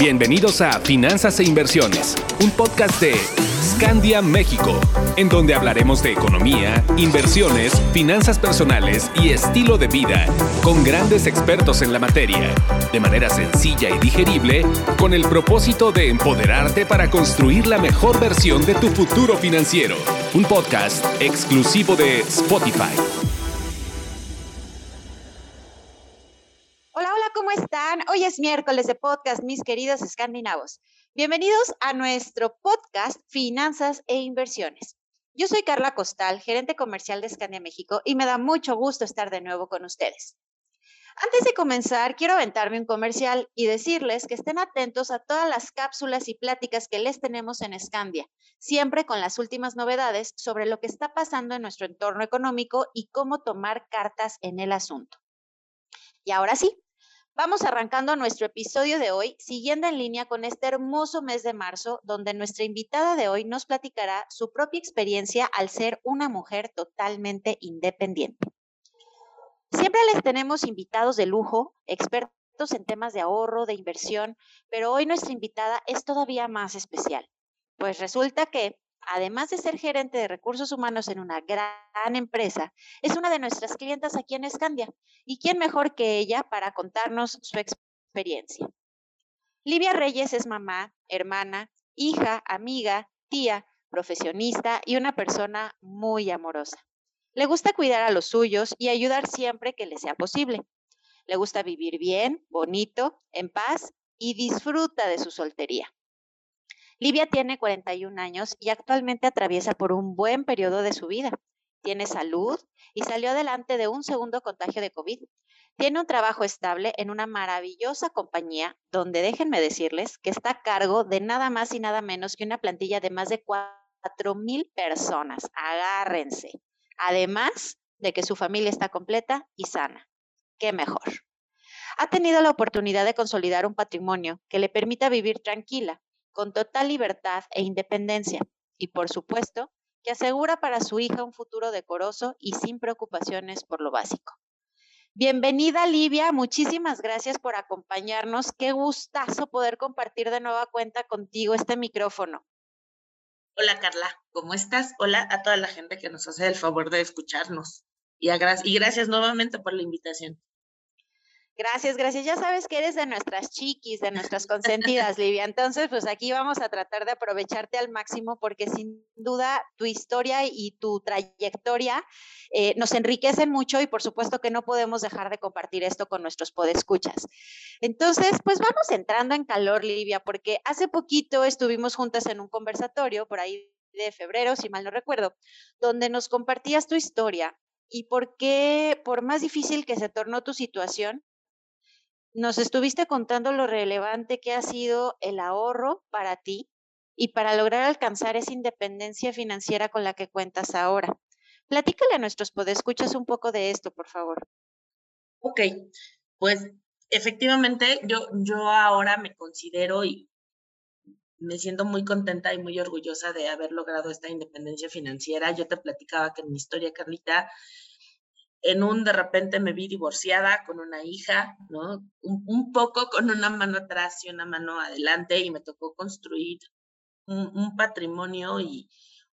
Bienvenidos a Finanzas e Inversiones, un podcast de Scandia México, en donde hablaremos de economía, inversiones, finanzas personales y estilo de vida con grandes expertos en la materia, de manera sencilla y digerible, con el propósito de empoderarte para construir la mejor versión de tu futuro financiero. Un podcast exclusivo de Spotify. Hoy es miércoles de podcast, mis queridos escandinavos. Bienvenidos a nuestro podcast Finanzas e Inversiones. Yo soy Carla Costal, gerente comercial de Scandia México, y me da mucho gusto estar de nuevo con ustedes. Antes de comenzar, quiero aventarme un comercial y decirles que estén atentos a todas las cápsulas y pláticas que les tenemos en Scandia, siempre con las últimas novedades sobre lo que está pasando en nuestro entorno económico y cómo tomar cartas en el asunto. Y ahora sí, Vamos arrancando nuestro episodio de hoy, siguiendo en línea con este hermoso mes de marzo, donde nuestra invitada de hoy nos platicará su propia experiencia al ser una mujer totalmente independiente. Siempre les tenemos invitados de lujo, expertos en temas de ahorro, de inversión, pero hoy nuestra invitada es todavía más especial, pues resulta que además de ser gerente de recursos humanos en una gran empresa, es una de nuestras clientas aquí en Escandia. ¿Y quién mejor que ella para contarnos su experiencia? Livia Reyes es mamá, hermana, hija, amiga, tía, profesionista y una persona muy amorosa. Le gusta cuidar a los suyos y ayudar siempre que le sea posible. Le gusta vivir bien, bonito, en paz y disfruta de su soltería. Livia tiene 41 años y actualmente atraviesa por un buen periodo de su vida. Tiene salud y salió adelante de un segundo contagio de COVID. Tiene un trabajo estable en una maravillosa compañía donde déjenme decirles que está a cargo de nada más y nada menos que una plantilla de más de 4 mil personas. Agárrense. Además de que su familia está completa y sana. ¿Qué mejor? Ha tenido la oportunidad de consolidar un patrimonio que le permita vivir tranquila, con total libertad e independencia y, por supuesto, que asegura para su hija un futuro decoroso y sin preocupaciones por lo básico. Bienvenida, Livia. Muchísimas gracias por acompañarnos. Qué gustazo poder compartir de nueva cuenta contigo este micrófono. Hola, Carla. ¿Cómo estás? Hola a toda la gente que nos hace el favor de escucharnos. Y, y gracias nuevamente por la invitación. Gracias, gracias. Ya sabes que eres de nuestras chiquis, de nuestras consentidas, Livia. Entonces, pues aquí vamos a tratar de aprovecharte al máximo porque sin duda tu historia y tu trayectoria eh, nos enriquecen mucho y por supuesto que no podemos dejar de compartir esto con nuestros podescuchas. Entonces, pues vamos entrando en calor, Livia, porque hace poquito estuvimos juntas en un conversatorio por ahí de febrero, si mal no recuerdo, donde nos compartías tu historia y por qué, por más difícil que se tornó tu situación, nos estuviste contando lo relevante que ha sido el ahorro para ti y para lograr alcanzar esa independencia financiera con la que cuentas ahora. Platícale a nuestros podescuchas un poco de esto, por favor. Ok, pues efectivamente yo, yo ahora me considero y me siento muy contenta y muy orgullosa de haber logrado esta independencia financiera. Yo te platicaba que en mi historia, Carlita, en un de repente me vi divorciada con una hija, ¿no? Un, poco con una mano atrás y una mano adelante y me tocó construir un, patrimonio y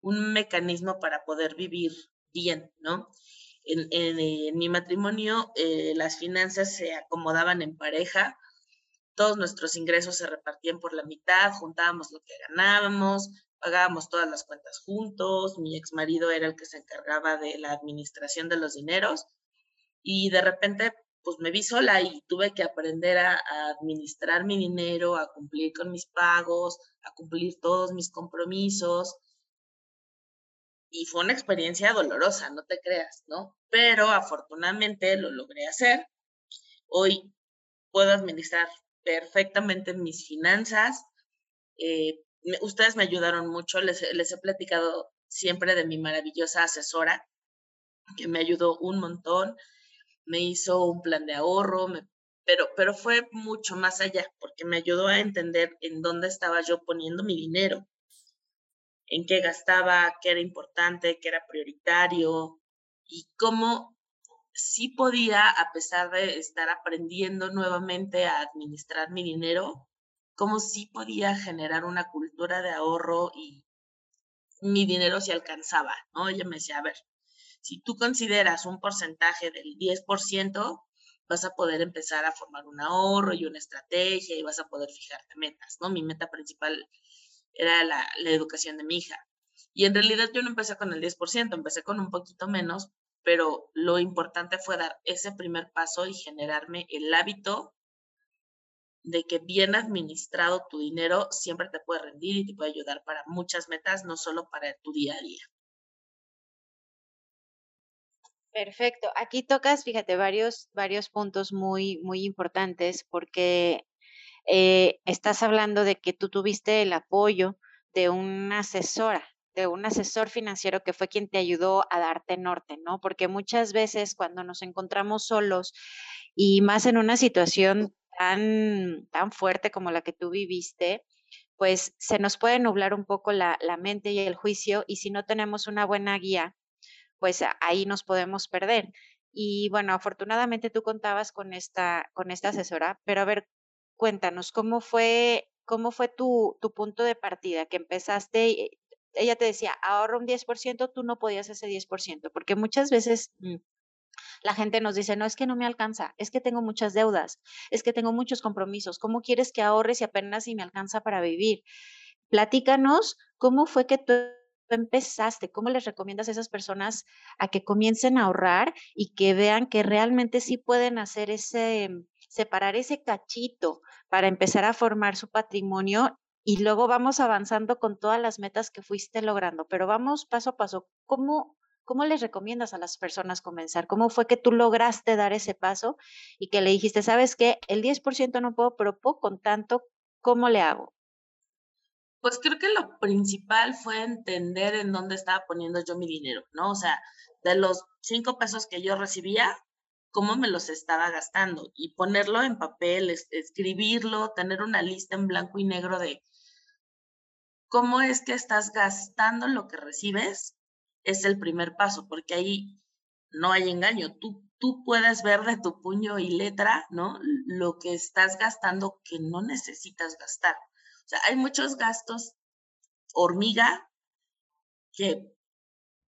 un mecanismo para poder vivir bien, ¿no? En, mi matrimonio eh, las finanzas se acomodaban en pareja, todos nuestros ingresos se repartían por la mitad, juntábamos lo que ganábamos, pagábamos todas las cuentas juntos, mi ex marido era el que se encargaba de la administración de los dineros y de repente pues me vi sola y tuve que aprender a, administrar mi dinero, a cumplir con mis pagos, a cumplir todos mis compromisos. Y fue una experiencia dolorosa, no te creas, ¿no? Pero afortunadamente lo logré hacer. Hoy puedo administrar perfectamente mis finanzas, eh, ustedes me ayudaron mucho, les, he platicado siempre de mi maravillosa asesora, que me ayudó un montón, me hizo un plan de ahorro, pero, pero fue mucho más allá, porque me ayudó a entender en dónde estaba yo poniendo mi dinero, en qué gastaba, qué era importante, qué era prioritario, y cómo sí podía, a pesar de estar aprendiendo nuevamente a administrar mi dinero, cómo sí podía generar una cultura de ahorro y mi dinero se alcanzaba, ¿no? Ella me decía, a ver, si tú consideras un porcentaje del 10%, vas a poder empezar a formar un ahorro y una estrategia y vas a poder fijarte metas, ¿no? Mi meta principal era la, la educación de mi hija. Y en realidad yo no empecé con el 10%, empecé con un poquito menos, pero lo importante fue dar ese primer paso y generarme el hábito de que bien administrado tu dinero siempre te puede rendir y te puede ayudar para muchas metas, no solo para tu día a día. Perfecto. Aquí tocas, fíjate, varios, varios puntos muy, muy importantes porque eh, estás hablando de que tú tuviste el apoyo de una asesora, de un asesor financiero que fue quien te ayudó a darte norte, ¿no? Porque muchas veces cuando nos encontramos solos y más en una situación tan, tan fuerte como la que tú viviste, pues se nos puede nublar un poco la, la mente y el juicio y si no tenemos una buena guía, pues ahí nos podemos perder. Y bueno, afortunadamente tú contabas con esta, con esta asesora, pero a ver, cuéntanos, ¿cómo fue, cómo fue tu, tu punto de partida? Que empezaste, ella te decía, ahorra un 10%, tú no podías ese 10%, porque muchas veces mm, la gente nos dice, no, es que no me alcanza, es que tengo muchas deudas, es que tengo muchos compromisos, ¿cómo quieres que ahorres si apenas si me alcanza para vivir? Platícanos cómo fue que tú empezaste? ¿Cómo les recomiendas a esas personas a que comiencen a ahorrar y que vean que realmente sí pueden hacer ese, separar ese cachito para empezar a formar su patrimonio y luego vamos avanzando con todas las metas que fuiste logrando, pero vamos paso a paso. ¿Cómo, cómo les recomiendas a las personas comenzar? ¿Cómo fue que tú lograste dar ese paso y que le dijiste, sabes qué, el 10% no puedo, pero puedo con tanto, ¿cómo le hago? Pues creo que lo principal fue entender en dónde estaba poniendo yo mi dinero, ¿no? O sea, de los cinco pesos que yo recibía, cómo me los estaba gastando y ponerlo en papel, escribirlo, tener una lista en blanco y negro de cómo es que estás gastando lo que recibes, es el primer paso, porque ahí no hay engaño. Tú, tú puedes ver de tu puño y letra, ¿no? Lo que estás gastando que no necesitas gastar sea, hay muchos gastos hormiga que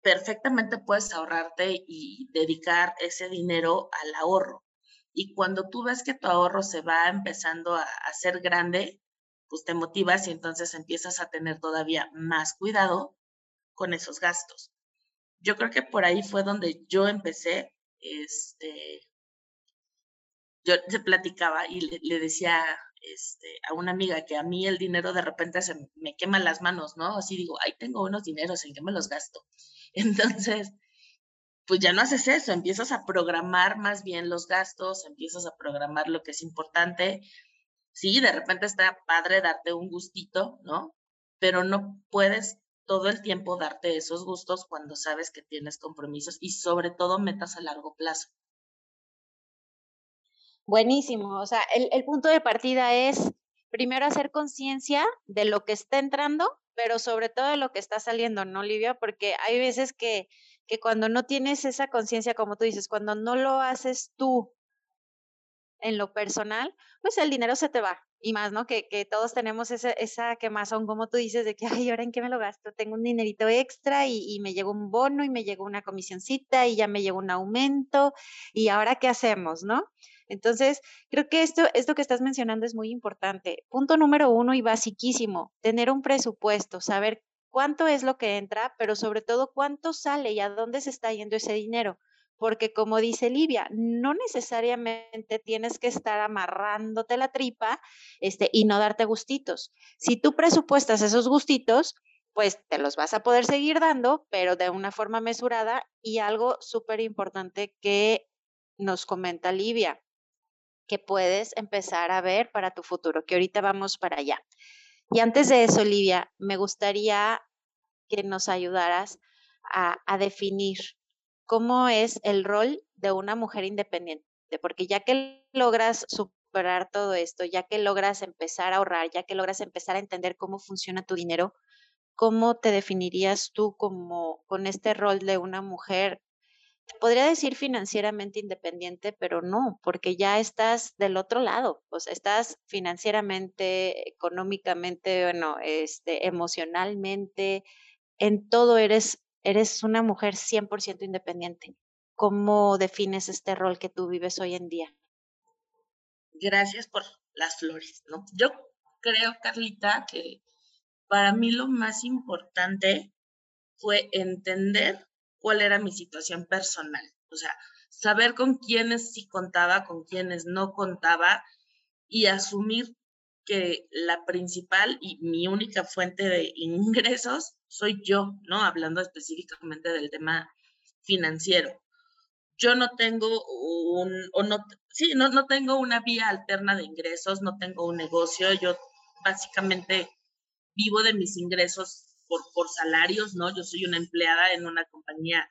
perfectamente puedes ahorrarte y dedicar ese dinero al ahorro. Y cuando tú ves que tu ahorro se va empezando a hacer grande, pues te motivas y entonces empiezas a tener todavía más cuidado con esos gastos. Yo creo que por ahí fue donde yo empecé, este, yo se platicaba y le decía este, a una amiga que a mí el dinero de repente se me quema las manos, ¿no? Así digo, ay, tengo unos dineros, ¿en qué me los gasto? Entonces, pues ya no haces eso, empiezas a programar más bien los gastos, empiezas a programar lo que es importante. Sí, de repente está padre darte un gustito, ¿no? Pero no puedes todo el tiempo darte esos gustos cuando sabes que tienes compromisos y sobre todo metas a largo plazo. Buenísimo. O sea, el, punto de partida es primero hacer conciencia de lo que está entrando, pero sobre todo de lo que está saliendo, ¿no, Olivia? Porque hay veces que, que cuando no tienes esa conciencia, como tú dices, cuando no lo haces tú en lo personal, pues el dinero se te va. Y más, ¿no? Que, que todos tenemos esa, esa quemazón, como tú dices, de que, ay, ¿ahora en qué me lo gasto? Tengo un dinerito extra y, y me llegó un bono y me llegó una comisioncita y ya me llegó un aumento. ¿Y ahora qué hacemos, no? Entonces, creo que esto, esto que estás mencionando es muy importante. Punto número uno y basiquísimo, tener un presupuesto, saber cuánto es lo que entra, pero sobre todo cuánto sale y a dónde se está yendo ese dinero. Porque como dice Livia, no necesariamente tienes que estar amarrándote la tripa este, y no darte gustitos. Si tú presupuestas esos gustitos, pues te los vas a poder seguir dando, pero de una forma mesurada y algo súper importante que nos comenta Livia que puedes empezar a ver para tu futuro, que ahorita vamos para allá. Y antes de eso, Olivia, me gustaría que nos ayudaras a, a definir cómo es el rol de una mujer independiente, porque ya que logras superar todo esto, ya que logras empezar a ahorrar, ya que logras empezar a entender cómo funciona tu dinero, ¿cómo te definirías tú como con este rol de una mujer podría decir financieramente independiente, pero no, porque ya estás del otro lado, o sea, estás financieramente, económicamente, bueno, este, emocionalmente, en todo eres, eres una mujer 100% independiente. ¿Cómo defines este rol que tú vives hoy en día? Gracias por las flores, ¿no? Yo creo, Carlita, que para mí lo más importante fue entender cuál era mi situación personal. O sea, saber con quiénes sí contaba, con quiénes no contaba y asumir que la principal y mi única fuente de ingresos soy yo, ¿no? Hablando específicamente del tema financiero. Yo no tengo un, o no, sí, no, no tengo una vía alterna de ingresos, no tengo un negocio, yo básicamente vivo de mis ingresos por, por salarios, ¿no? Yo soy una empleada en una compañía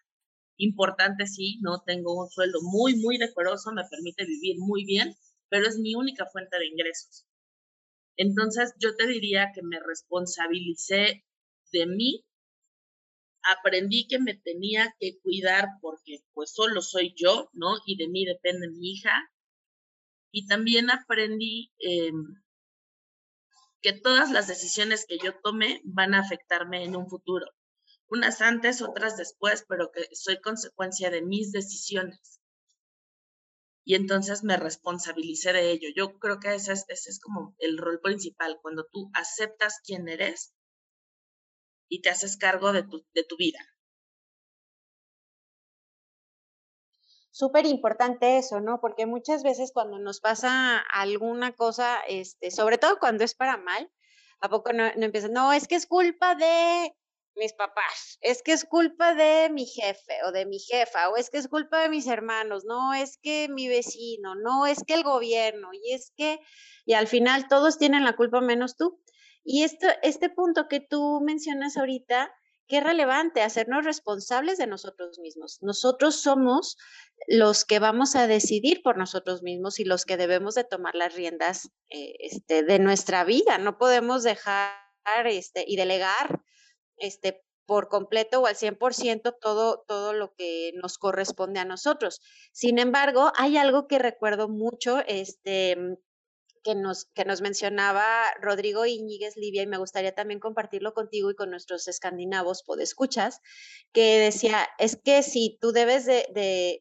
importante, sí, ¿no? Tengo un sueldo muy, muy decoroso, me permite vivir muy bien, pero es mi única fuente de ingresos. Entonces, yo te diría que me responsabilicé de mí, aprendí que me tenía que cuidar porque pues solo soy yo, ¿no? Y de mí depende mi hija. Y también aprendí eh, que todas las decisiones que yo tome van a afectarme en un futuro. Unas antes, otras después, pero que soy consecuencia de mis decisiones. Y entonces me responsabilicé de ello. Yo creo que ese es, ese es como el rol principal, cuando tú aceptas quién eres y te haces cargo de tu, de tu vida. súper importante eso, ¿no? Porque muchas veces cuando nos pasa alguna cosa, este, sobre todo cuando es para mal, ¿a poco no, no empiezan? No, es que es culpa de mis papás, es que es culpa de mi jefe o de mi jefa, o es que es culpa de mis hermanos, no es que mi vecino, no es que el gobierno, y es que, y al final todos tienen la culpa menos tú. Y esto, este punto que tú mencionas ahorita, qué relevante, hacernos responsables de nosotros mismos. Nosotros somos los que vamos a decidir por nosotros mismos y los que debemos de tomar las riendas eh, este, de nuestra vida. No podemos dejar este, y delegar este, por completo o al 100% todo, todo lo que nos corresponde a nosotros. Sin embargo, hay algo que recuerdo mucho, este, que nos, que nos mencionaba Rodrigo Iñiguez Livia y me gustaría también compartirlo contigo y con nuestros escandinavos podescuchas, que decía, es que si tú debes de,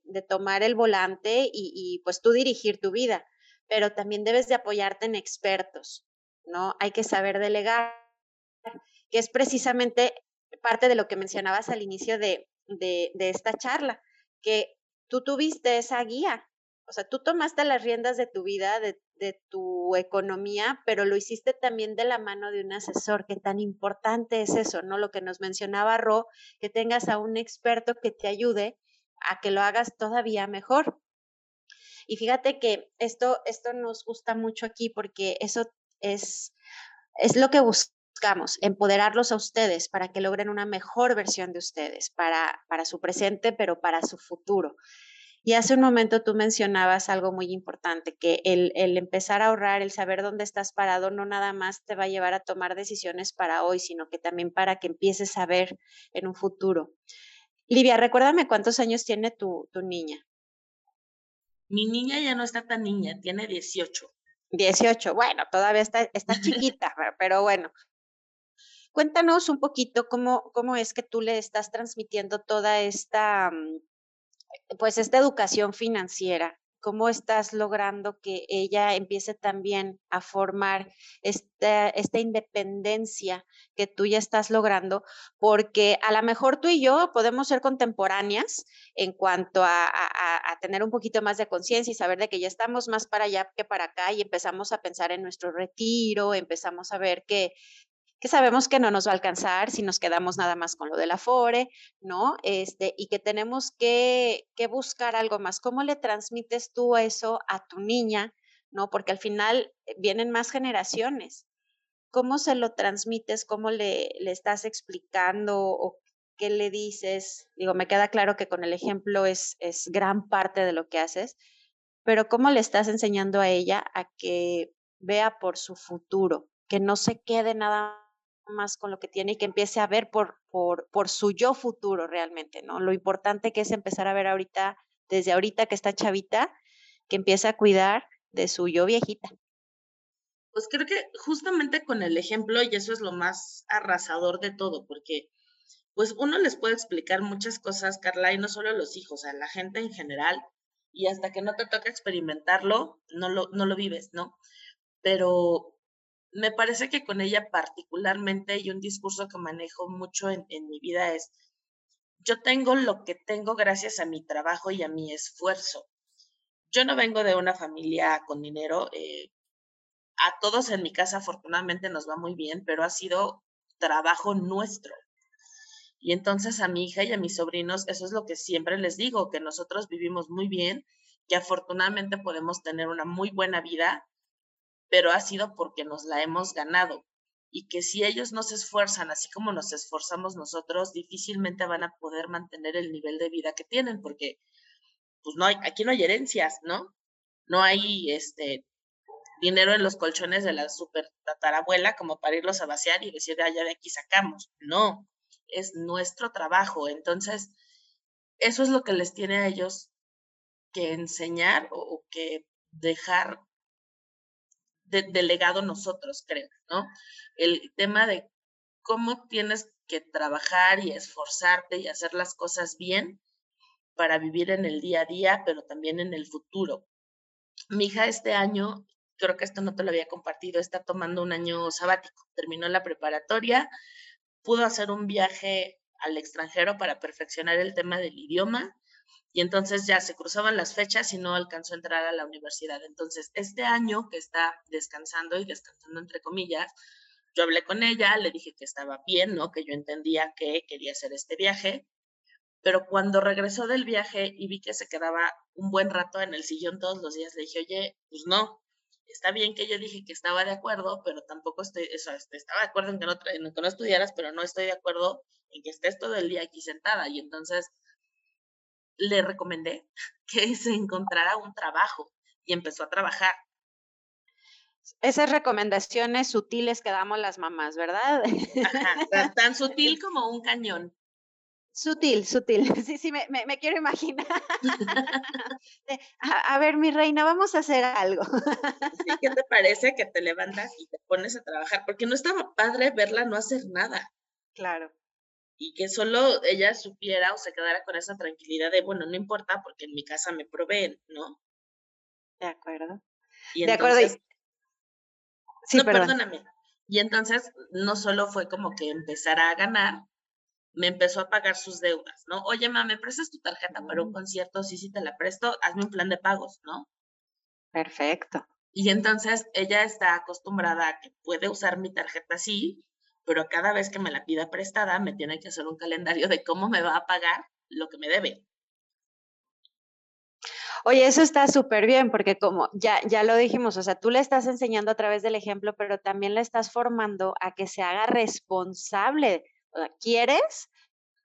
de, tomar el volante y, y, pues tú dirigir tu vida, pero también debes de apoyarte en expertos, ¿no? Hay que saber delegar, que es precisamente parte de lo que mencionabas al inicio de, de, de esta charla, que tú tuviste esa guía, o sea, tú tomaste las riendas de tu vida, de, tu economía, pero lo hiciste también de la mano de un asesor. Qué tan importante es eso, ¿no? Lo que nos mencionaba Ro, que tengas a un experto que te ayude a que lo hagas todavía mejor. Y fíjate que esto, esto nos gusta mucho aquí porque eso es, es lo que buscamos, empoderarlos a ustedes para que logren una mejor versión de ustedes, para, para su presente, pero para su futuro. Y hace un momento tú mencionabas algo muy importante, que el, el, empezar a ahorrar, el saber dónde estás parado, no nada más te va a llevar a tomar decisiones para hoy, sino que también para que empieces a ver en un futuro. Livia, recuérdame cuántos años tiene tu, tu niña. Mi niña ya no está tan niña, tiene 18. 18, bueno, todavía está, está chiquita, pero bueno. Cuéntanos un poquito cómo, cómo es que tú le estás transmitiendo toda esta mm, pues esta educación financiera, cómo estás logrando que ella empiece también a formar esta, esta, independencia que tú ya estás logrando, porque a lo mejor tú y yo podemos ser contemporáneas en cuanto a, a, a tener un poquito más de conciencia y saber de que ya estamos más para allá que para acá y empezamos a pensar en nuestro retiro, empezamos a ver que que sabemos que no nos va a alcanzar si nos quedamos nada más con lo de la FORE, ¿no? Este, y que tenemos que, que buscar algo más. ¿Cómo le transmites tú eso a tu niña, ¿no? Porque al final eh, vienen más generaciones. ¿Cómo se lo transmites? ¿Cómo le, le estás explicando o qué le dices? Digo, me queda claro que con el ejemplo es, es gran parte de lo que haces, pero ¿cómo le estás enseñando a ella a que vea por su futuro, que no se quede nada más con lo que tiene y que empiece a ver por, por, su yo futuro realmente, ¿no? Lo importante que es empezar a ver ahorita, desde ahorita que está chavita, que empiece a cuidar de su yo viejita. Pues creo que justamente con el ejemplo, y eso es lo más arrasador de todo, porque pues uno les puede explicar muchas cosas, Carla, y no solo a los hijos, a la gente en general, y hasta que no te toca experimentarlo, no lo, no lo vives, ¿no? Pero me parece que con ella particularmente y un discurso que manejo mucho en, mi vida es, yo tengo lo que tengo gracias a mi trabajo y a mi esfuerzo. Yo no vengo de una familia con dinero. Eh, a todos en mi casa afortunadamente nos va muy bien, pero ha sido trabajo nuestro. Y entonces a mi hija y a mis sobrinos, eso es lo que siempre les digo, que nosotros vivimos muy bien, que afortunadamente podemos tener una muy buena vida pero ha sido porque nos la hemos ganado y que si ellos no se esfuerzan así como nos esforzamos nosotros, difícilmente van a poder mantener el nivel de vida que tienen, porque pues no hay, aquí no hay herencias, ¿no? No hay este dinero en los colchones de la super tatarabuela como para irlos a vaciar y decir, allá ah, de aquí sacamos. No, es nuestro trabajo. Entonces, eso es lo que les tiene a ellos que enseñar o que dejar delegado nosotros, creo, ¿no? El tema de cómo tienes que trabajar y esforzarte y hacer las cosas bien para vivir en el día a día, pero también en el futuro. Mi hija este año, creo que esto no te lo había compartido, está tomando un año sabático, terminó la preparatoria, pudo hacer un viaje al extranjero para perfeccionar el tema del idioma y entonces ya se cruzaban las fechas y no alcanzó a entrar a la universidad. Entonces, este año que está descansando y descansando entre comillas, yo hablé con ella, le dije que estaba bien, ¿no? Que yo entendía que quería hacer este viaje, pero cuando regresó del viaje y vi que se quedaba un buen rato en el sillón todos los días, le dije, oye, pues no, está bien que yo dije que estaba de acuerdo, pero tampoco estoy, eso, este, estaba de acuerdo en que, no, en que no estudiaras, pero no estoy de acuerdo en que estés todo el día aquí sentada. Y entonces le recomendé que se encontrara un trabajo y empezó a trabajar. Esas recomendaciones sutiles que damos las mamás, ¿verdad? tan, sutil como un cañón. Sutil, sutil. Sí, sí, me, me, quiero imaginar. a, ver, mi reina, vamos a hacer algo. ¿Qué te parece que te levantas y te pones a trabajar? Porque no estaba padre verla no hacer nada. Claro y que solo ella supiera o se quedara con esa tranquilidad de, bueno, no importa porque en mi casa me proveen, ¿no? De acuerdo. Y de acuerdo. Sí, no, perdóname. Y entonces no solo fue como que empezara a ganar, me empezó a pagar sus deudas, ¿no? Oye, mamá, ¿me prestas tu tarjeta para un mm. concierto? Sí, sí, te la presto, hazme un plan de pagos, ¿no? Perfecto. Y entonces ella está acostumbrada a que puede usar mi tarjeta así pero cada vez que me la pida prestada, me tiene que hacer un calendario de cómo me va a pagar lo que me debe. Oye, eso está súper bien, porque como ya, ya lo dijimos, o sea, tú le estás enseñando a través del ejemplo, pero también le estás formando a que se haga responsable. ¿Quieres?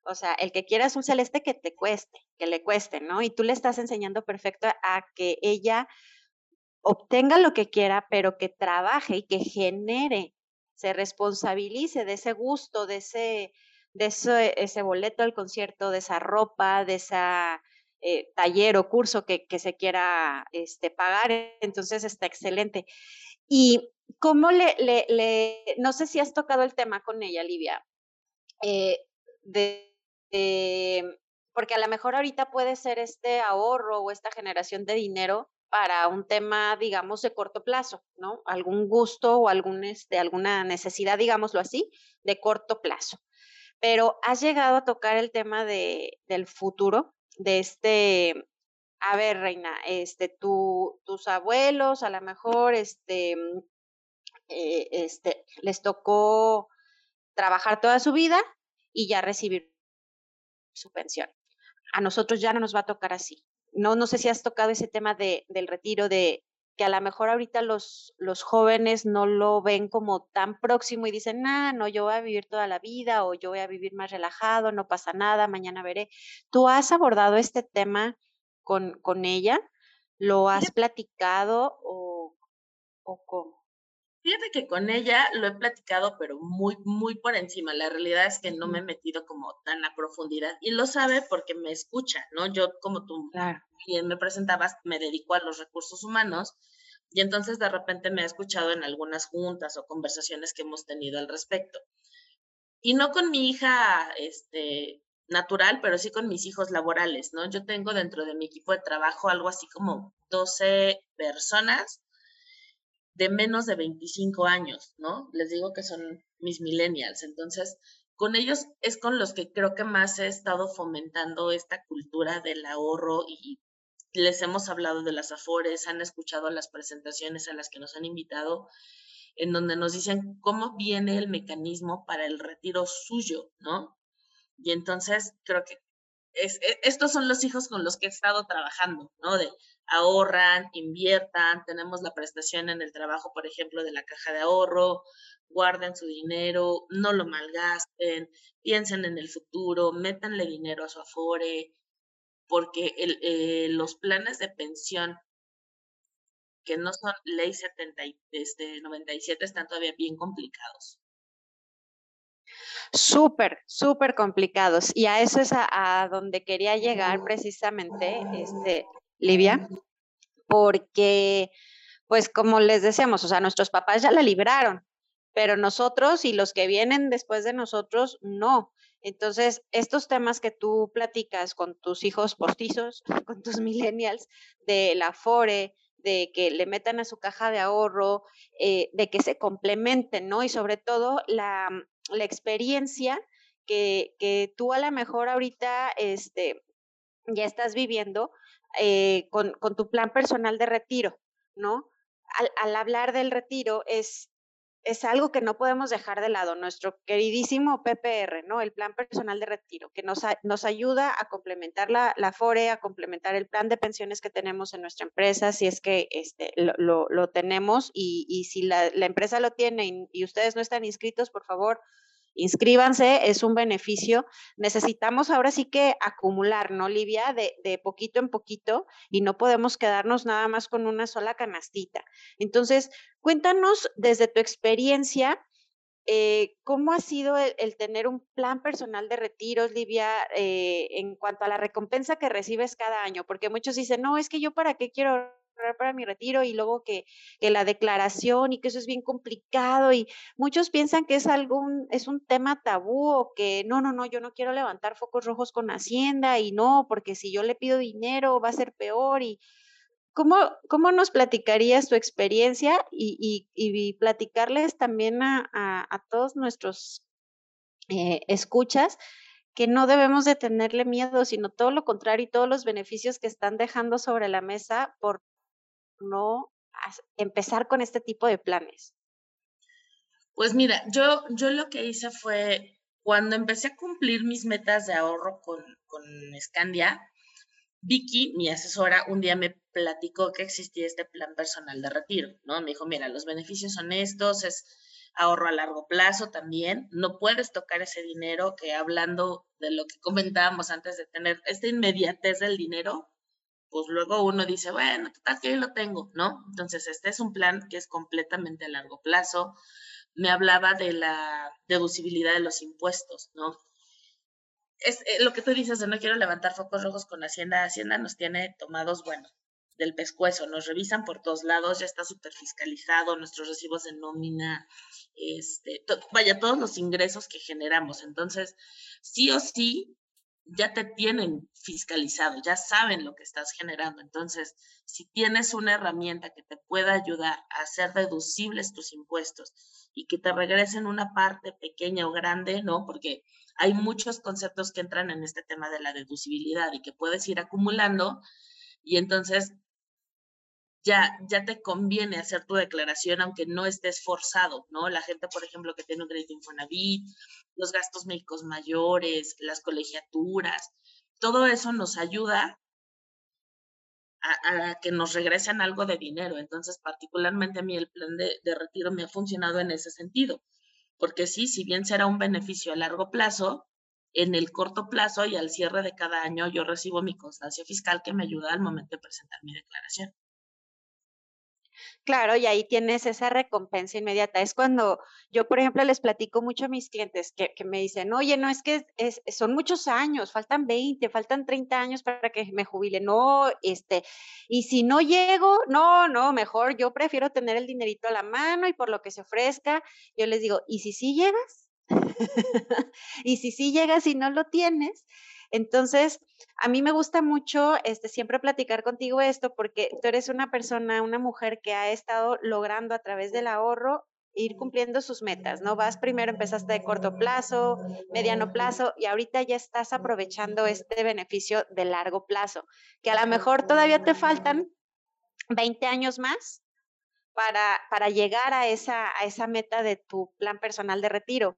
O sea, el que quiera un celeste que te cueste, que le cueste, ¿no? Y tú le estás enseñando perfecto a que ella obtenga lo que quiera, pero que trabaje y que genere se responsabilice de ese gusto, de ese, de ese, boleto al concierto, de esa ropa, de esa eh, taller o curso que, que, se quiera este, pagar. Entonces está excelente. Y cómo le, no sé si has tocado el tema con ella, Livia, eh, de, porque a lo mejor ahorita puede ser este ahorro o esta generación de dinero para un tema, digamos, de corto plazo, ¿no? Algún gusto o algún, este, alguna necesidad, digámoslo así, de corto plazo. Pero has llegado a tocar el tema de, del futuro, de este, a ver, Reina, este, tu, tus abuelos a lo mejor, este, eh, este, les tocó trabajar toda su vida y ya recibir su pensión. A nosotros ya no nos va a tocar así no, no sé si has tocado ese tema de, del retiro, de que a lo mejor ahorita los, los jóvenes no lo ven como tan próximo y dicen, ah, no, yo voy a vivir toda la vida o yo voy a vivir más relajado, no pasa nada, mañana veré. ¿Tú has abordado este tema con, con ella? ¿Lo has platicado o, o cómo? Fíjate que con ella lo he platicado, pero muy, muy por encima. La realidad es que no me he metido como tan a profundidad y lo sabe porque me escucha, ¿no? Yo, como tú bien me presentabas, me dedico a los recursos humanos y entonces de repente me ha escuchado en algunas juntas o conversaciones que hemos tenido al respecto. Y no con mi hija, este, natural, pero sí con mis hijos laborales, ¿no? Yo tengo dentro de mi equipo de trabajo algo así como 12 personas de menos de 25 años, ¿no? Les digo que son mis millennials. Entonces, con ellos es con los que creo que más he estado fomentando esta cultura del ahorro y les hemos hablado de las afores, han escuchado las presentaciones a las que nos han invitado, en donde nos dicen cómo viene el mecanismo para el retiro suyo, ¿no? Y entonces creo que es, e, estos son los hijos con los que he estado trabajando, ¿no? De ahorran, inviertan, tenemos la prestación en el trabajo, por ejemplo, de la caja de ahorro, guarden su dinero, no lo malgasten, piensen en el futuro, métanle dinero a su afore, porque el, eh, los planes de pensión que no son ley 70, este, 97 están todavía bien complicados súper, súper complicados. Y a eso es a, donde quería llegar precisamente, este, Livia, porque, pues como les decíamos, o sea, nuestros papás ya la libraron, pero nosotros y los que vienen después de nosotros, no. Entonces, estos temas que tú platicas con tus hijos postizos, con tus millennials, de la FORE, de que le metan a su caja de ahorro, eh, de que se complementen, ¿no? Y sobre todo la, la experiencia que, que, tú a lo mejor ahorita este, ya estás viviendo eh, con, tu plan personal de retiro, ¿no? Al, hablar del retiro es, es algo que no podemos dejar de lado, nuestro queridísimo PPR, ¿no? El plan personal de retiro, que nos, ayuda a complementar la, la, FORE, a complementar el plan de pensiones que tenemos en nuestra empresa, si es que este, lo, lo, lo tenemos y, y si la, la, empresa lo tiene y, y ustedes no están inscritos, por favor, inscríbanse, es un beneficio. Necesitamos ahora sí que acumular, ¿no, Livia? De, de, poquito en poquito y no podemos quedarnos nada más con una sola canastita. Entonces, cuéntanos desde tu experiencia. Eh, ¿Cómo ha sido el, tener un plan personal de retiros, Livia, eh, en cuanto a la recompensa que recibes cada año? Porque muchos dicen, no, es que yo para qué quiero para mi retiro y luego que, que, la declaración y que eso es bien complicado y muchos piensan que es algún, es un tema tabú o que no, no, no, yo no quiero levantar focos rojos con Hacienda y no, porque si yo le pido dinero va a ser peor y ¿cómo, cómo nos platicarías tu experiencia y, y, y platicarles también a, a, a todos nuestros eh, escuchas que no debemos de tenerle miedo, sino todo lo contrario y todos los beneficios que están dejando sobre la mesa por no empezar con este tipo de planes? Pues mira, yo, yo lo que hice fue, cuando empecé a cumplir mis metas de ahorro con, con Scandia, Vicky, mi asesora, un día me platicó que existía este plan personal de retiro, ¿no? Me dijo, mira, los beneficios son estos, es ahorro a largo plazo también, no puedes tocar ese dinero que hablando de lo que comentábamos antes de tener esta inmediatez del dinero, pues luego uno dice, bueno, tal que lo tengo, ¿no? Entonces, este es un plan que es completamente a largo plazo. Me hablaba de la deducibilidad de los impuestos, ¿no? Es eh, lo que tú dices de no quiero levantar focos rojos con Hacienda. Hacienda nos tiene tomados, bueno, del pescuezo, nos revisan por todos lados, ya está súper fiscalizado, nuestros recibos de nómina, este, vaya, todos los ingresos que generamos. Entonces, sí o sí, ya te tienen fiscalizado, ya saben lo que estás generando. Entonces, si tienes una herramienta que te pueda ayudar a hacer deducibles tus impuestos y que te regresen una parte pequeña o grande, ¿no? Porque hay muchos conceptos que entran en este tema de la deducibilidad y que puedes ir acumulando y entonces ya, ya te conviene hacer tu declaración aunque no estés forzado, ¿no? La gente, por ejemplo, que tiene un crédito Infonavit, los gastos médicos mayores, las colegiaturas, todo eso nos ayuda a, que nos regresen algo de dinero. Entonces, particularmente a mí el plan de, de retiro me ha funcionado en ese sentido, porque sí, si bien será un beneficio a largo plazo, en el corto plazo y al cierre de cada año yo recibo mi constancia fiscal que me ayuda al momento de presentar mi declaración. Claro, y ahí tienes esa recompensa inmediata. Es cuando yo, por ejemplo, les platico mucho a mis clientes que, me dicen, oye, no, es que es, son muchos años, faltan 20, faltan 30 años para que me jubile. No, este, y si no llego, no, no, mejor yo prefiero tener el dinerito a la mano y por lo que se ofrezca, yo les digo, ¿y si sí llegas? y si sí llegas y no lo tienes, entonces, a mí me gusta mucho este, siempre platicar contigo esto porque tú eres una persona, una mujer que ha estado logrando a través del ahorro ir cumpliendo sus metas, ¿no? Vas primero, empezaste de corto plazo, mediano plazo y ahorita ya estás aprovechando este beneficio de largo plazo, que a lo mejor todavía te faltan 20 años más para, para llegar a esa, a esa meta de tu plan personal de retiro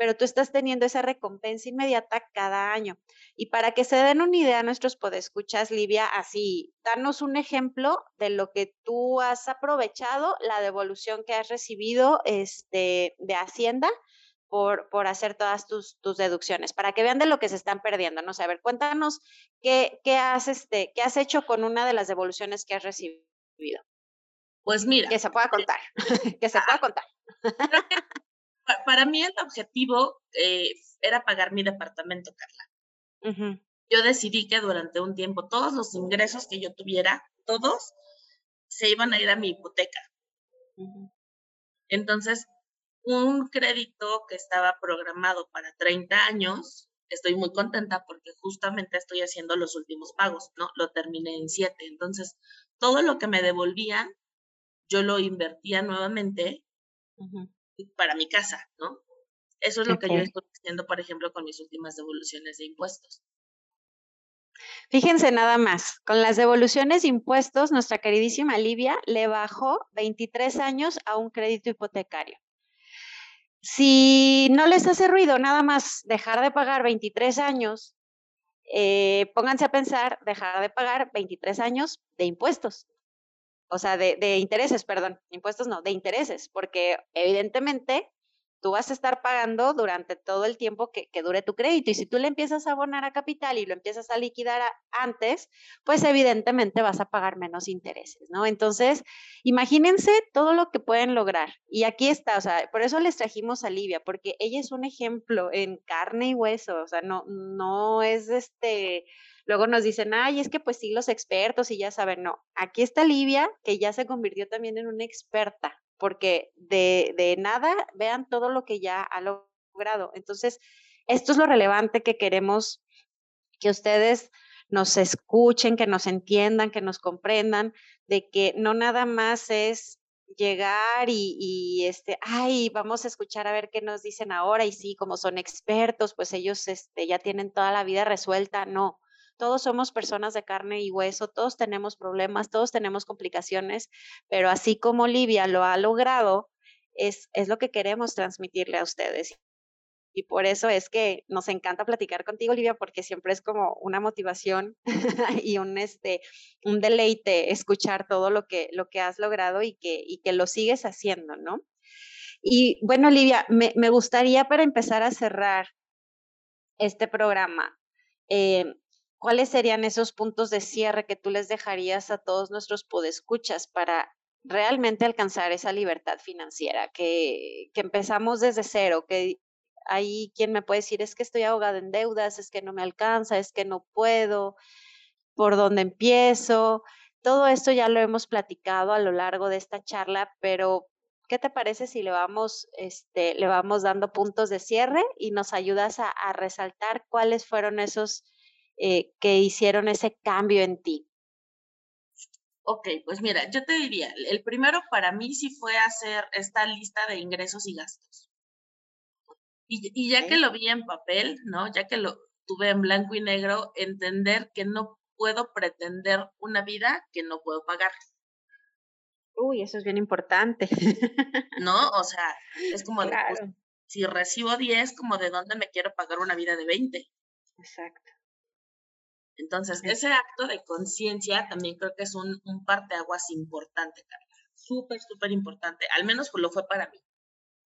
pero tú estás teniendo esa recompensa inmediata cada año. Y para que se den una idea nuestros podescuchas, Livia, así, danos un ejemplo de lo que tú has aprovechado, la devolución que has recibido este, de Hacienda por, por hacer todas tus, tus, deducciones, para que vean de lo que se están perdiendo. No sé, a ver, cuéntanos qué, qué, has, este, qué has hecho con una de las devoluciones que has recibido. Pues mira. Que se pueda contar, que se pueda contar para mí el objetivo eh, era pagar mi departamento, Carla. Yo decidí que durante un tiempo todos los ingresos que yo tuviera, todos, se iban a ir a mi hipoteca. Entonces, un crédito que estaba programado para 30 años, estoy muy contenta porque justamente estoy haciendo los últimos pagos, ¿no? Lo terminé en 7. Entonces, todo lo que me devolvían, yo lo invertía nuevamente para mi casa, ¿no? Eso es lo que yo estoy haciendo, por ejemplo, con mis últimas devoluciones de impuestos. Fíjense nada más, con las devoluciones de impuestos, nuestra queridísima Livia le bajó 23 años a un crédito hipotecario. Si no les hace ruido nada más dejar de pagar 23 años, eh, pónganse a pensar dejar de pagar 23 años de impuestos o sea, de, intereses, perdón, impuestos no, de intereses, porque evidentemente tú vas a estar pagando durante todo el tiempo que, dure tu crédito y si tú le empiezas a abonar a capital y lo empiezas a liquidar antes, pues evidentemente vas a pagar menos intereses, ¿no? Entonces, imagínense todo lo que pueden lograr. Y aquí está, o sea, por eso les trajimos a Livia, porque ella es un ejemplo en carne y hueso, o sea, no, no es este Luego nos dicen, ay, es que pues sí, los expertos y ya saben, no, aquí está Livia, que ya se convirtió también en una experta, porque de, de nada vean todo lo que ya ha logrado. Entonces, esto es lo relevante que queremos que ustedes nos escuchen, que nos entiendan, que nos comprendan, de que no nada más es llegar y, y, este, ay, vamos a escuchar a ver qué nos dicen ahora y sí, como son expertos, pues ellos este, ya tienen toda la vida resuelta, no todos somos personas de carne y hueso, todos tenemos problemas, todos tenemos complicaciones, pero así como Olivia lo ha logrado, es, es lo que queremos transmitirle a ustedes. Y por eso es que nos encanta platicar contigo, Olivia, porque siempre es como una motivación y un, este, un deleite escuchar todo lo que, lo que has logrado y que, y que lo sigues haciendo, ¿no? Y bueno, Olivia, me, me gustaría para empezar a cerrar este programa, eh, ¿cuáles serían esos puntos de cierre que tú les dejarías a todos nuestros podescuchas para realmente alcanzar esa libertad financiera? Que, empezamos desde cero, que hay quien me puede decir, es que estoy ahogada en deudas, es que no me alcanza, es que no puedo, por dónde empiezo. Todo esto ya lo hemos platicado a lo largo de esta charla, pero ¿qué te parece si le vamos, este, le vamos dando puntos de cierre y nos ayudas a, a resaltar cuáles fueron esos eh, que hicieron ese cambio en ti? Ok, pues mira, yo te diría, el primero para mí sí fue hacer esta lista de ingresos y gastos. Y, ya que lo vi en papel, ¿no? Ya que lo tuve en blanco y negro, entender que no puedo pretender una vida que no puedo pagar. Uy, eso es bien importante. ¿No? O sea, es como, de, pues, si recibo 10, como de dónde me quiero pagar una vida de 20. Exacto. Entonces, ese acto de conciencia también creo que es un, un parteaguas importante, Carla. Súper, súper importante. Al menos lo fue para mí.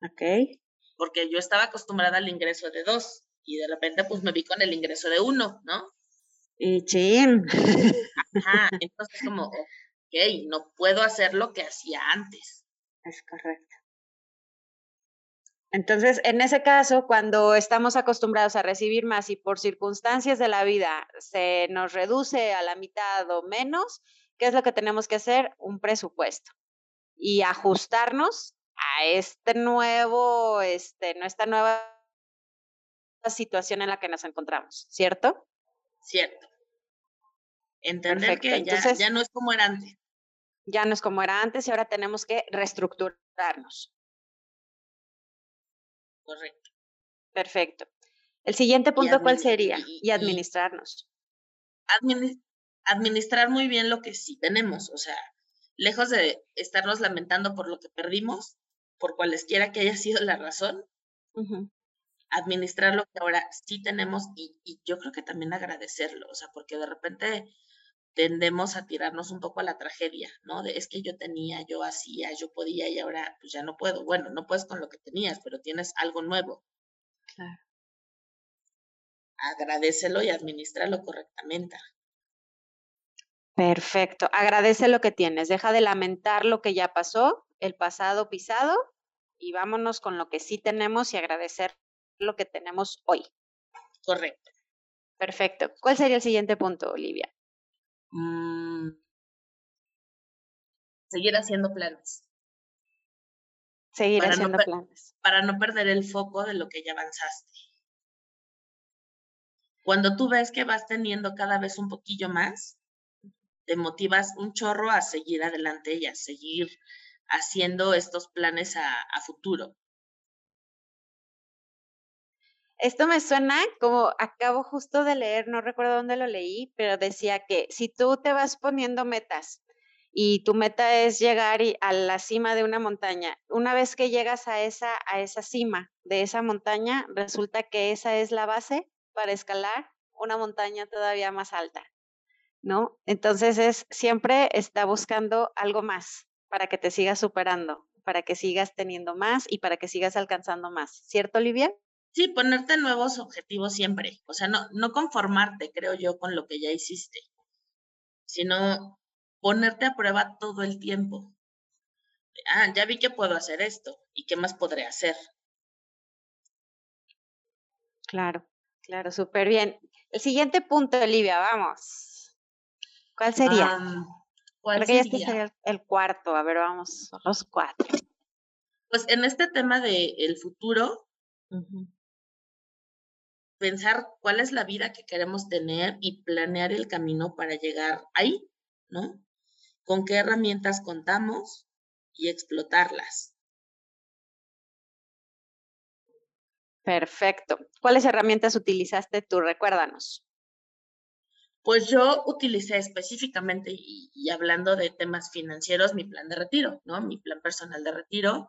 Ok. Porque yo estaba acostumbrada al ingreso de dos y de repente pues me vi con el ingreso de uno, ¿no? Y chin. Ajá, entonces como, ok, no puedo hacer lo que hacía antes. Es correcto. Entonces, en ese caso, cuando estamos acostumbrados a recibir más y por circunstancias de la vida se nos reduce a la mitad o menos, ¿qué es lo que tenemos que hacer? Un presupuesto y ajustarnos a este nuevo, este, esta nueva situación en la que nos encontramos, ¿cierto? Cierto. Entender que ya, ya no es como era antes. Ya no es como era antes y ahora tenemos que reestructurarnos. Correcto. Perfecto. El siguiente punto, ¿cuál sería? Y, administrarnos. administrar muy bien lo que sí tenemos, o sea, lejos de estarnos lamentando por lo que perdimos, por cualesquiera que haya sido la razón, administrar lo que ahora sí tenemos y, y, yo creo que también agradecerlo, o sea, porque de repente tendemos a tirarnos un poco a la tragedia, ¿no? De es que yo tenía, yo hacía, yo podía y ahora pues ya no puedo. Bueno, no puedes con lo que tenías, pero tienes algo nuevo. Claro. Agradecelo y administralo correctamente. Perfecto. Agradece lo que tienes. Deja de lamentar lo que ya pasó, el pasado pisado, y vámonos con lo que sí tenemos y agradecer lo que tenemos hoy. Correcto. Perfecto. ¿Cuál sería el siguiente punto, Olivia? Mm. seguir haciendo planes. Seguir haciendo planes. Para no perder el foco de lo que ya avanzaste. Cuando tú ves que vas teniendo cada vez un poquillo más, te motivas un chorro a seguir adelante y a seguir haciendo estos planes a, a futuro. Esto me suena como acabo justo de leer, no recuerdo dónde lo leí, pero decía que si tú te vas poniendo metas y tu meta es llegar a la cima de una montaña, una vez que llegas a esa, a esa cima de esa montaña, resulta que esa es la base para escalar una montaña todavía más alta, ¿no? Entonces es siempre está buscando algo más para que te sigas superando, para que sigas teniendo más y para que sigas alcanzando más, ¿cierto, Olivia? Sí, ponerte nuevos objetivos siempre. O sea, no, no conformarte, creo yo, con lo que ya hiciste, sino ponerte a prueba todo el tiempo. Ah, ya vi que puedo hacer esto. ¿Y qué más podré hacer? Claro, claro, súper bien. El siguiente punto, Olivia, vamos. ¿Cuál sería? ¿cuál sería? este sería el, cuarto. A ver, vamos, los cuatro. Pues en este tema del el futuro, pensar cuál es la vida que queremos tener y planear el camino para llegar ahí, ¿no? Con qué herramientas contamos y explotarlas. Perfecto. ¿Cuáles herramientas utilizaste tú? Recuérdanos. Pues yo utilicé específicamente, y, hablando de temas financieros, mi plan de retiro, ¿no? Mi plan personal de retiro.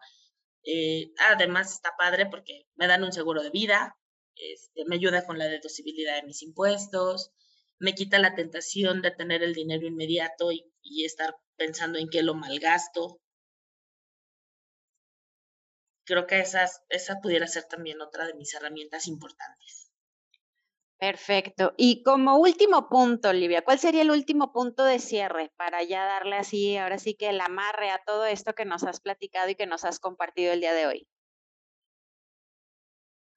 Eh, además está padre porque me dan un seguro de vida, este, me ayuda con la deducibilidad de mis impuestos, me quita la tentación de tener el dinero inmediato y, estar pensando en qué lo malgasto. Creo que esas, esa pudiera ser también otra de mis herramientas importantes. Perfecto. Y como último punto, Olivia, ¿cuál sería el último punto de cierre para ya darle así, ahora sí que el amarre a todo esto que nos has platicado y que nos has compartido el día de hoy?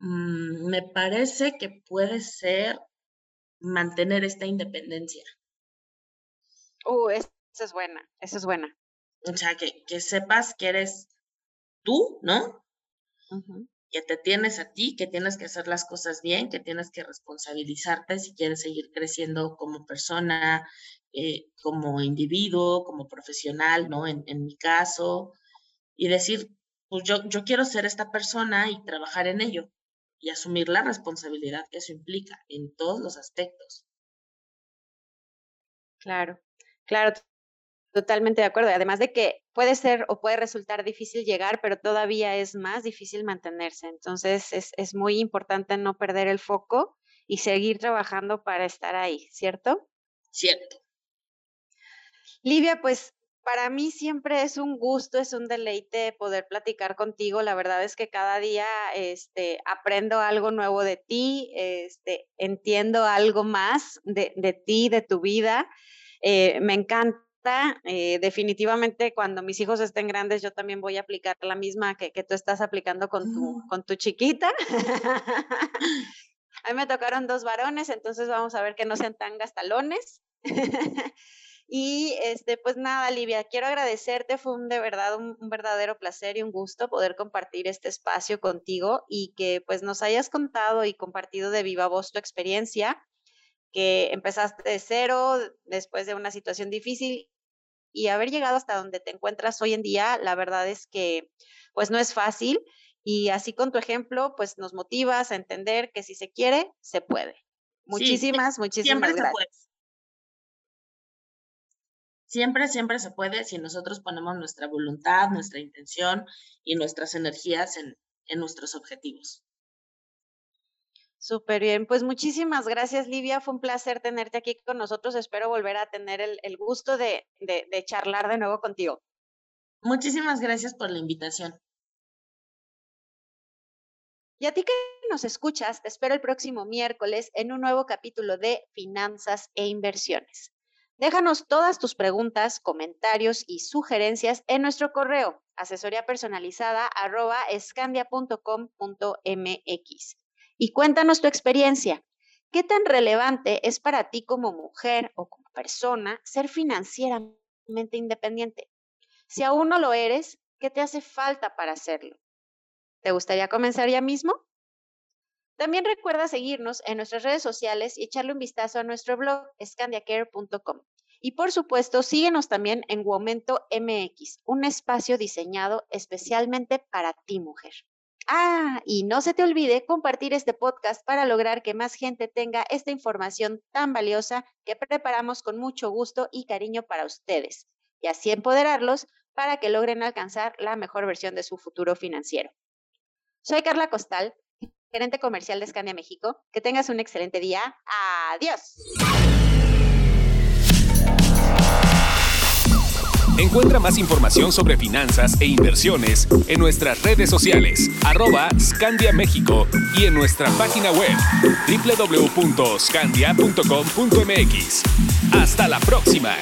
Mm, me parece que puede ser mantener esta independencia. Uh, esa es buena, esa es buena. O sea, que, que sepas que eres tú, ¿no? Que te tienes a ti, que tienes que hacer las cosas bien, que tienes que responsabilizarte si quieres seguir creciendo como persona, eh, como individuo, como profesional, ¿no? En, en mi caso, y decir, pues yo, yo quiero ser esta persona y trabajar en ello y asumir la responsabilidad que eso implica en todos los aspectos. Claro, claro, totalmente de acuerdo. Además de que puede ser o puede resultar difícil llegar, pero todavía es más difícil mantenerse. Entonces es, es muy importante no perder el foco y seguir trabajando para estar ahí, ¿cierto? Cierto. Livia, pues para mí siempre es un gusto, es un deleite poder platicar contigo. La verdad es que cada día este, aprendo algo nuevo de ti, este, entiendo algo más de, ti, de tu vida. Eh, me encanta. Eh, definitivamente cuando mis hijos estén grandes, yo también voy a aplicar la misma que, que tú estás aplicando con tu, con tu chiquita. a mí me tocaron dos varones, entonces vamos a ver que no sean tan gastalones. Y este, pues nada, Livia, quiero agradecerte, fue un, de verdad un, verdadero placer y un gusto poder compartir este espacio contigo y que pues nos hayas contado y compartido de viva voz tu experiencia, que empezaste de cero después de una situación difícil y haber llegado hasta donde te encuentras hoy en día, la verdad es que pues no es fácil y así con tu ejemplo pues nos motivas a entender que si se quiere, se puede. Muchísimas, muchísimas gracias. Siempre, siempre se puede si nosotros ponemos nuestra voluntad, nuestra intención y nuestras energías en, nuestros objetivos. Súper bien, pues muchísimas gracias Livia, fue un placer tenerte aquí con nosotros, espero volver a tener el, gusto de, de, de charlar de nuevo contigo. Muchísimas gracias por la invitación. Y a ti que nos escuchas, te espero el próximo miércoles en un nuevo capítulo de Finanzas e Inversiones. Déjanos todas tus preguntas, comentarios y sugerencias en nuestro correo asesoría y cuéntanos tu experiencia. ¿Qué tan relevante es para ti como mujer o como persona ser financieramente independiente? Si aún no lo eres, ¿qué te hace falta para hacerlo? ¿Te gustaría comenzar ya mismo? También recuerda seguirnos en nuestras redes sociales y echarle un vistazo a nuestro blog scandiacare.com. Y por supuesto, síguenos también en Womento MX, un espacio diseñado especialmente para ti, mujer. Ah, y no se te olvide compartir este podcast para lograr que más gente tenga esta información tan valiosa que preparamos con mucho gusto y cariño para ustedes, y así empoderarlos para que logren alcanzar la mejor versión de su futuro financiero. Soy Carla Costal gerente comercial de Scania México. Que tengas un excelente día. Adiós. Encuentra más información sobre finanzas e inversiones en nuestras redes sociales, arroba Scandia México y en nuestra página web www.scandia.com.mx. Hasta la próxima.